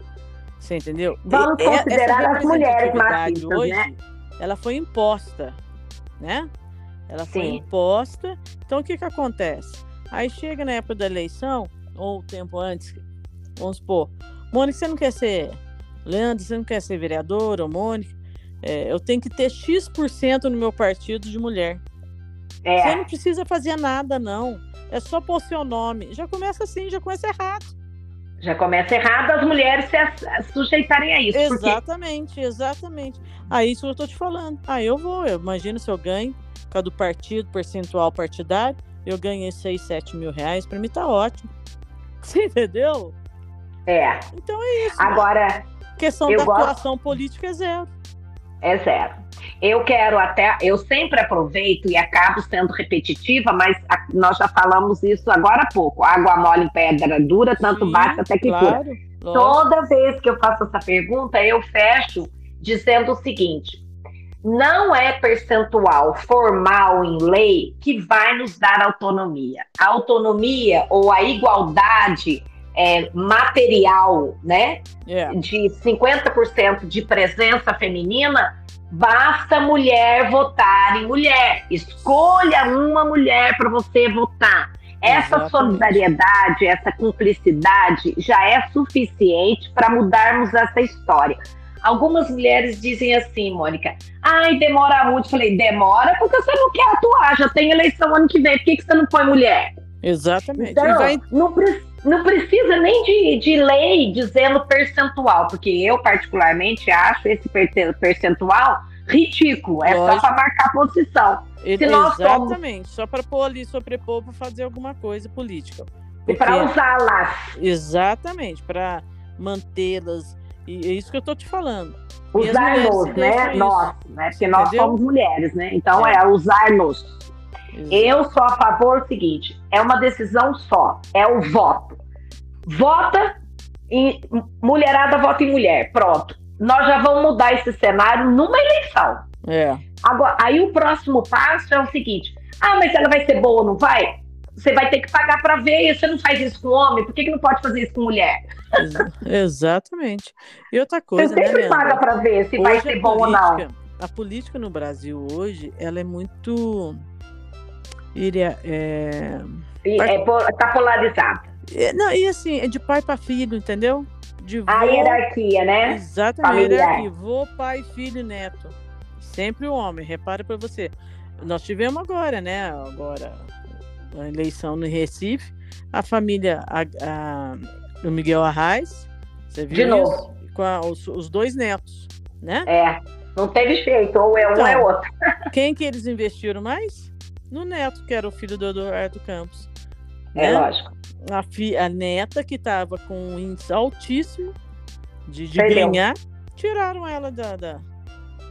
Você entendeu? Vamos e, considerar as mulheres machistas, hoje, né? Ela foi imposta, né? Ela Sim. foi imposta. Então, o que que acontece? Aí chega na época da eleição, ou tempo antes, vamos supor, Mônica, você não quer ser Leandro, você não quer ser vereadora ou Mônica? É, eu tenho que ter X% no meu partido de mulher. É. Você não precisa fazer nada, não. É só pôr seu nome. Já começa assim, já começa errado. Já começa errado as mulheres se sujeitarem a isso. Exatamente, porque... exatamente. Aí isso eu estou te falando. Ah, eu vou, eu imagino se eu ganho, por causa do partido, percentual partidário, eu ganhei 6, 7 mil reais, para mim tá ótimo. Você entendeu? É. Então é isso. Agora. Questão da gosto... atuação política é zero. É zero. Eu quero até, eu sempre aproveito e acabo sendo repetitiva, mas a, nós já falamos isso agora há pouco. Água mole em pedra dura, tanto Sim, bate até que claro, cura. Toda vez que eu faço essa pergunta, eu fecho dizendo o seguinte: não é percentual formal em lei que vai nos dar autonomia. A autonomia ou a igualdade é, material, né, yeah. de 50% de presença feminina, basta mulher votar em mulher. Escolha uma mulher para você votar. Essa Exatamente. solidariedade, essa cumplicidade já é suficiente para mudarmos essa história. Algumas mulheres dizem assim, Mônica, ai, demora muito. Falei, demora porque você não quer atuar, já tem eleição ano que vem, por que, que você não põe mulher? Exatamente. Então, vai... não, não precisa nem de, de lei dizendo percentual, porque eu, particularmente, acho esse percentual ridículo. É Lógico. só para marcar posição. Exatamente, somos... só para pôr ali, sobrepor para fazer alguma coisa política. E para usá-las. Exatamente, para mantê-las e é isso que eu tô te falando. Usar-nos, né? Nós, né? Porque nós Entendeu? somos mulheres, né? Então é, é usar-nos. Eu sou a favor do seguinte: é uma decisão só, é o voto. Vota e mulherada vota em mulher. Pronto. Nós já vamos mudar esse cenário numa eleição. É. Agora, aí o próximo passo é o seguinte: ah, mas ela vai ser boa ou não vai? Você vai ter que pagar para ver, você não faz isso com homem, por que, que não pode fazer isso com mulher? exatamente. E outra coisa. Você sempre né, paga para ver se hoje vai ser bom política, ou não. A política no Brasil hoje, ela é muito. Iria, é... é, tá polarizada. É, não, e assim, é de pai para filho, entendeu? De vô, a hierarquia, né? Exatamente, Familiar. Vô, pai, filho, neto. Sempre o homem, repare para você. Nós tivemos agora, né? Agora, a eleição no Recife, a família, a, a, o Miguel Arraes, você viu De novo. Com a, os, os, dois netos, né? É, não teve jeito, ou é um então, ou é então, outro. quem que eles investiram mais? No neto, que era o filho do Eduardo Campos. É né? lógico. A, fi, a neta, que estava com um índice altíssimo de, de ganhar, tiraram ela da, da...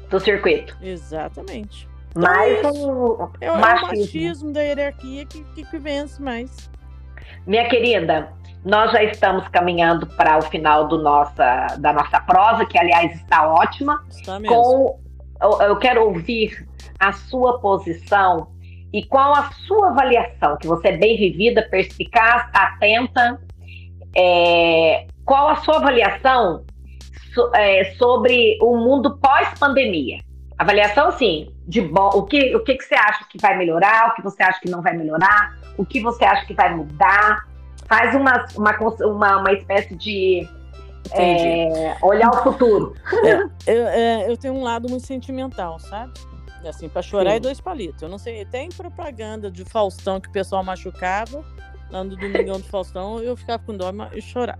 Do circuito. Exatamente. Então mais é um é, o machismo. machismo da hierarquia que, que, que vence mais. Minha querida, nós já estamos caminhando para o final do nossa, da nossa prosa, que aliás está ótima. Está mesmo. Com, eu, eu quero ouvir a sua posição e qual a sua avaliação, que você é bem vivida, perspicaz, atenta. É, qual a sua avaliação so, é, sobre o mundo pós-pandemia? Avaliação, sim, de bom. O que, o que, que você acha que vai melhorar, o que você acha que não vai melhorar, o que você acha que vai mudar. Faz uma, uma, uma, uma espécie de é, olhar o futuro. É, eu, é, eu tenho um lado muito sentimental, sabe? Assim, para chorar Sim. é dois palitos. Eu não sei, tem propaganda de Faustão que o pessoal machucava, lá no Domingão do Faustão, eu ficava com dó e chorar.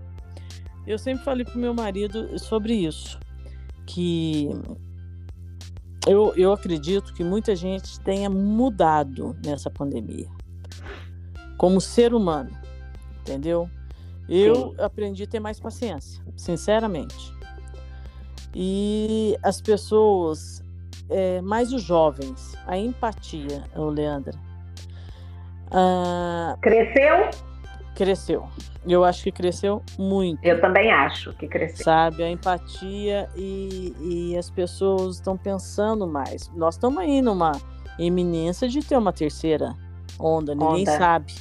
Eu sempre falei pro meu marido sobre isso, que eu, eu acredito que muita gente tenha mudado nessa pandemia. Como ser humano, entendeu? Eu Sim. aprendi a ter mais paciência, sinceramente. E as pessoas, é, mais os jovens, a empatia, ô Leandra. Ah, Cresceu? Cresceu. Eu acho que cresceu muito. Eu também acho que cresceu. Sabe, a empatia e, e as pessoas estão pensando mais. Nós estamos aí numa iminência de ter uma terceira onda, ninguém onda. sabe,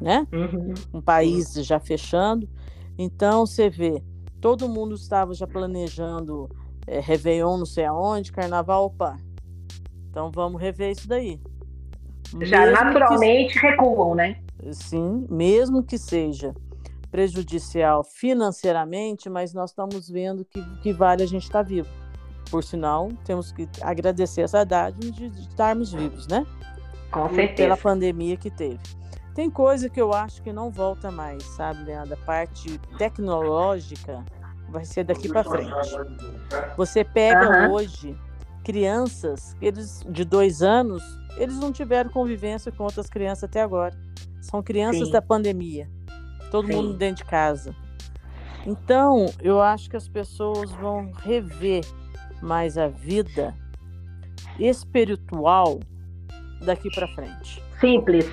né? Uhum. Um país já fechando. Então, você vê, todo mundo estava já planejando é, Réveillon não sei aonde, Carnaval, opa. Então, vamos rever isso daí. Já Mesmo naturalmente que... recuam, né? Sim, mesmo que seja prejudicial financeiramente, mas nós estamos vendo que, que vale a gente estar tá vivo. Por sinal, temos que agradecer essa idade de, de estarmos vivos, né? Com certeza. Pela pandemia que teve. Tem coisa que eu acho que não volta mais, sabe, Leandro? A parte tecnológica vai ser daqui para frente. Você pega uhum. hoje crianças, eles de dois anos, eles não tiveram convivência com outras crianças até agora. São crianças Sim. da pandemia. Todo Sim. mundo dentro de casa. Então, eu acho que as pessoas vão rever mais a vida espiritual daqui para frente. Simples.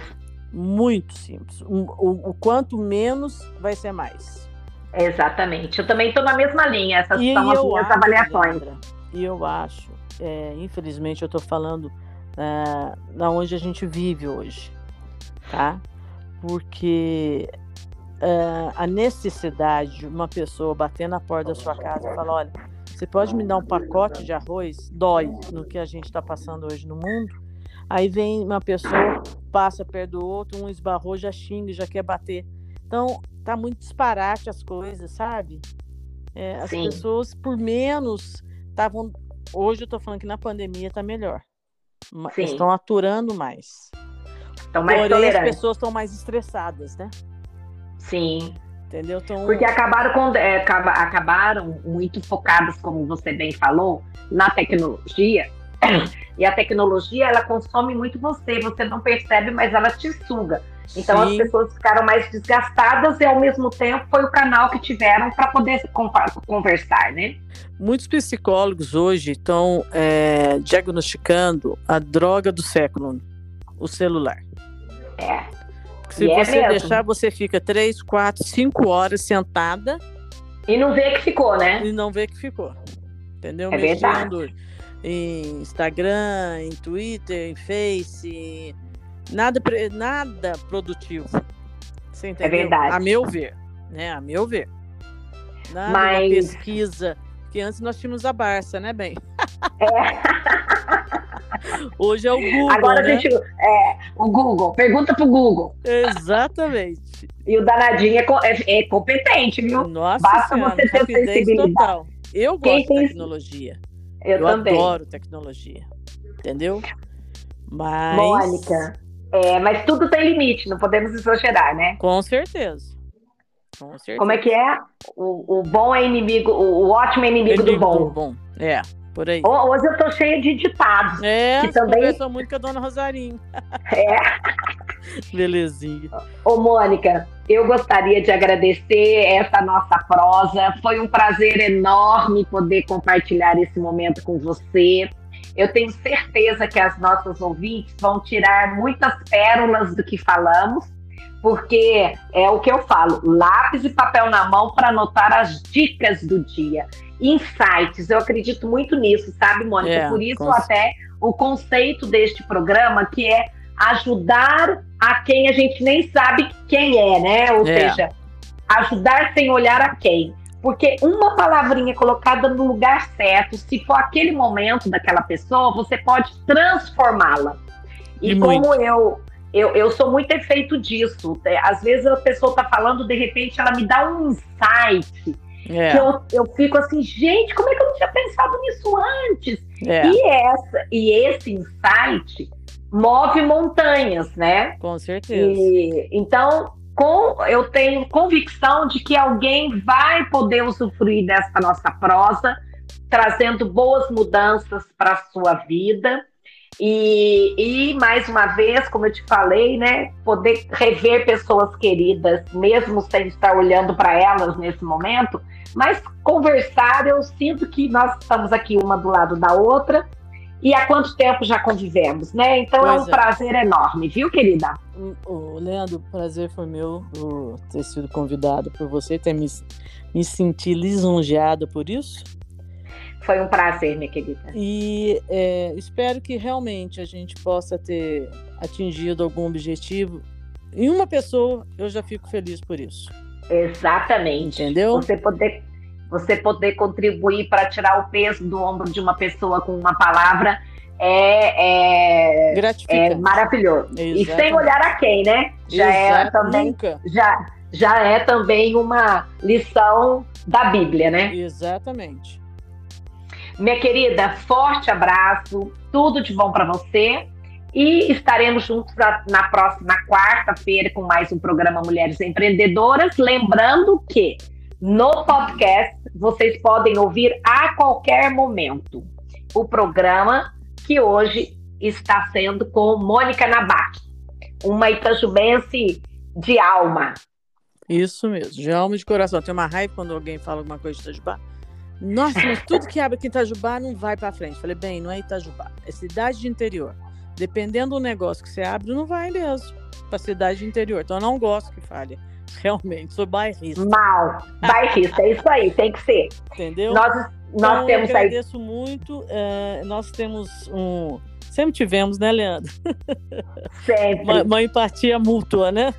Muito simples. O, o, o, quanto menos vai ser mais. Exatamente. Eu também estou na mesma linha. Essas e são as minhas acho, avaliações. Leandra, e eu acho, é, infelizmente, eu estou falando é, na onde a gente vive hoje, tá? Porque é, a necessidade de uma pessoa bater na porta da sua casa e falar, olha, você pode me dar um pacote de arroz? Dói no que a gente está passando hoje no mundo. Aí vem uma pessoa, passa perto do outro, um esbarrou, já xinga, já quer bater. Então, tá muito disparate as coisas, sabe? É, as Sim. pessoas, por menos, estavam. Hoje eu tô falando que na pandemia tá melhor. Sim. Estão aturando mais. Estão mais Porém, as pessoas estão mais estressadas, né? Sim. Entendeu? Então... Porque acabaram, com, é, acabaram muito focadas, como você bem falou, na tecnologia. E a tecnologia, ela consome muito você, você não percebe, mas ela te suga. Então Sim. as pessoas ficaram mais desgastadas e ao mesmo tempo foi o canal que tiveram para poder conversar, né? Muitos psicólogos hoje estão é, diagnosticando a droga do século, o celular. É. Se e você é deixar, você fica três, quatro, cinco horas sentada. E não vê que ficou, né? E não vê que ficou. Entendeu? É Mexendo verdade. em Instagram, em Twitter, em Face, nada, nada produtivo. Você é entendeu? É verdade. A meu ver, né? A meu ver. Nada Mas... pesquisa. Que antes nós tínhamos a Barça, né, bem? É. Hoje é o Google. Agora né? a gente. É, o Google. Pergunta pro Google. Exatamente. E o danadinho é, é, é competente, viu? Nossa Basta senhora, você ter sensibilidade. Total. Eu gosto de tecnologia. Eu, eu também. adoro tecnologia. Entendeu? Mas. Mônica, é, mas tudo tem limite, não podemos exagerar, né? Com certeza. Com certeza. Como é que é? O, o bom é inimigo, o, o ótimo é inimigo, inimigo do bom. Do bom. É, por aí. Hoje eu tô cheia de ditados. É, que também conversou muito com a dona Rosarinho. É. Belezinha. Ô, Mônica, eu gostaria de agradecer essa nossa prosa. Foi um prazer enorme poder compartilhar esse momento com você. Eu tenho certeza que as nossas ouvintes vão tirar muitas pérolas do que falamos, porque é o que eu falo: lápis e papel na mão para anotar as dicas do dia. Insights, eu acredito muito nisso, sabe, Mônica? É, Por isso, até o conceito deste programa, que é ajudar a quem a gente nem sabe quem é, né? Ou é. seja, ajudar sem olhar a quem. Porque uma palavrinha colocada no lugar certo, se for aquele momento daquela pessoa, você pode transformá-la. E, e como eu, eu, eu sou muito efeito disso. É, às vezes a pessoa está falando, de repente ela me dá um insight. É. Que eu, eu fico assim, gente, como é que eu não tinha pensado nisso antes? É. E, essa, e esse insight move montanhas, né? Com certeza. E, então, com, eu tenho convicção de que alguém vai poder usufruir dessa nossa prosa, trazendo boas mudanças para a sua vida. E, e, mais uma vez, como eu te falei, né, poder rever pessoas queridas, mesmo sem estar olhando para elas nesse momento, mas conversar, eu sinto que nós estamos aqui uma do lado da outra e há quanto tempo já convivemos, né? Então pois é um é. prazer enorme, viu, querida? O, Leandro, o prazer foi meu por ter sido convidado por você, ter me, me sentido lisonjeada por isso. Foi um prazer, minha querida. E é, espero que realmente a gente possa ter atingido algum objetivo. Em uma pessoa, eu já fico feliz por isso. Exatamente. Entendeu? Você poder você poder contribuir para tirar o peso do ombro de uma pessoa com uma palavra é, é, é maravilhoso. Exatamente. E sem olhar a quem, né? Já é também já, já é também uma lição da Bíblia, né? Exatamente. Minha querida, forte abraço, tudo de bom para você. E estaremos juntos na próxima quarta-feira com mais um programa Mulheres Empreendedoras. Lembrando que no podcast, vocês podem ouvir a qualquer momento o programa que hoje está sendo com Mônica Nabak, uma itajubense de alma. Isso mesmo, de alma e de coração. Tem uma raiva quando alguém fala alguma coisa de Itajubá. Nossa, mas tudo que abre aqui em Itajubá não vai para frente. Falei, bem, não é Itajubá, é cidade de interior. Dependendo do negócio que você abre, não vai mesmo para cidade de interior. Então eu não gosto que fale. Realmente, sou bairrista. Mal, bairrista, é isso aí, tem que ser. Entendeu? Nós, nós então, temos eu agradeço aí... muito. É, nós temos um. Sempre tivemos, né, Leandro? Sempre. Uma, uma empatia mútua, né?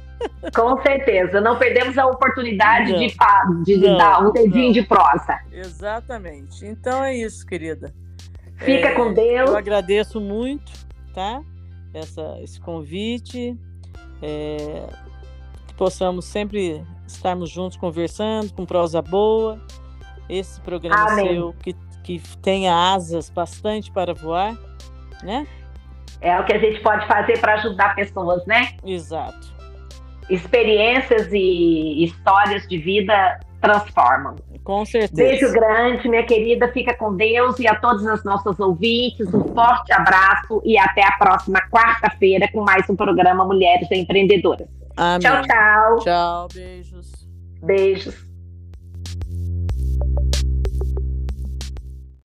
Com certeza. Não perdemos a oportunidade não. de, de, de não, dar um dedinho não. de prosa. Exatamente. Então é isso, querida. Fica é, com Deus. Eu agradeço muito, tá? Essa, esse convite. É, que possamos sempre estarmos juntos conversando, com prosa boa. Esse programa Amém. seu que, que tenha asas bastante para voar, né? É o que a gente pode fazer para ajudar pessoas, né? Exato. Experiências e histórias de vida transformam. Com certeza. Beijo grande, minha querida. Fica com Deus e a todos os nossos ouvintes. Um forte abraço e até a próxima quarta-feira com mais um programa Mulheres Empreendedoras. Amém. Tchau, tchau. Tchau, beijos. Beijos.